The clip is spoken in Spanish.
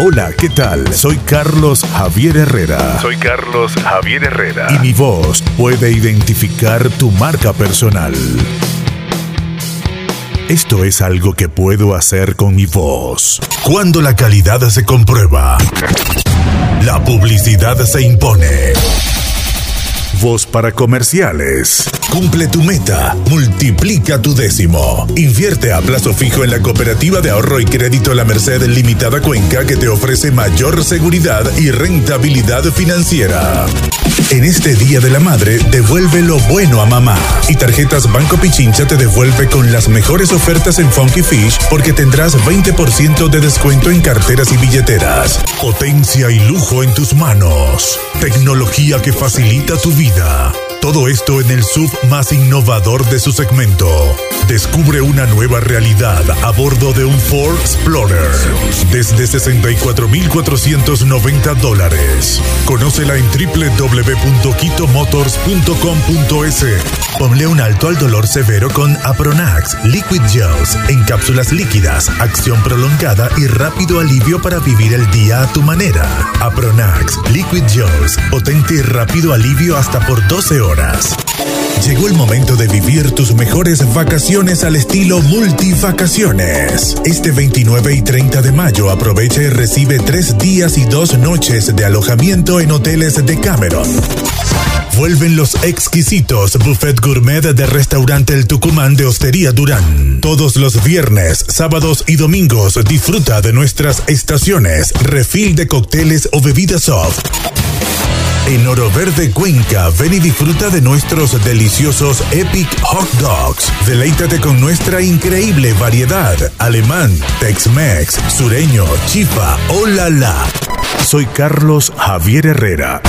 Hola, ¿qué tal? Soy Carlos Javier Herrera. Soy Carlos Javier Herrera. Y mi voz puede identificar tu marca personal. Esto es algo que puedo hacer con mi voz. Cuando la calidad se comprueba, la publicidad se impone. Voz para comerciales. Cumple tu meta. Multiplica tu décimo. Invierte a plazo fijo en la cooperativa de ahorro y crédito La Merced Limitada Cuenca que te ofrece mayor seguridad y rentabilidad financiera. En este Día de la Madre, devuelve lo bueno a mamá. Y Tarjetas Banco Pichincha te devuelve con las mejores ofertas en Funky Fish porque tendrás 20% de descuento en carteras y billeteras. Potencia y lujo en tus manos. Tecnología que facilita tu vida. vida. Todo esto en el sub más innovador de su segmento. Descubre una nueva realidad a bordo de un Ford Explorer desde 64,490 dólares. Conócela en www.quitomotors.com.es. Ponle un alto al dolor severo con Apronax Liquid Gels en cápsulas líquidas, acción prolongada y rápido alivio para vivir el día a tu manera. Apronax Liquid Gels, potente y rápido alivio hasta por 12 horas. Llegó el momento de vivir tus mejores vacaciones al estilo multivacaciones. Este 29 y 30 de mayo aprovecha y recibe tres días y dos noches de alojamiento en hoteles de Cameron. Vuelven los exquisitos buffet gourmet de restaurante El Tucumán de Hostería Durán. Todos los viernes, sábados y domingos disfruta de nuestras estaciones, refil de cócteles o bebidas soft. En Oro Verde Cuenca, ven y disfruta de nuestros deliciosos Epic Hot Dogs. Deleítate con nuestra increíble variedad: alemán, Tex-Mex, sureño, chifa o la la. Soy Carlos Javier Herrera.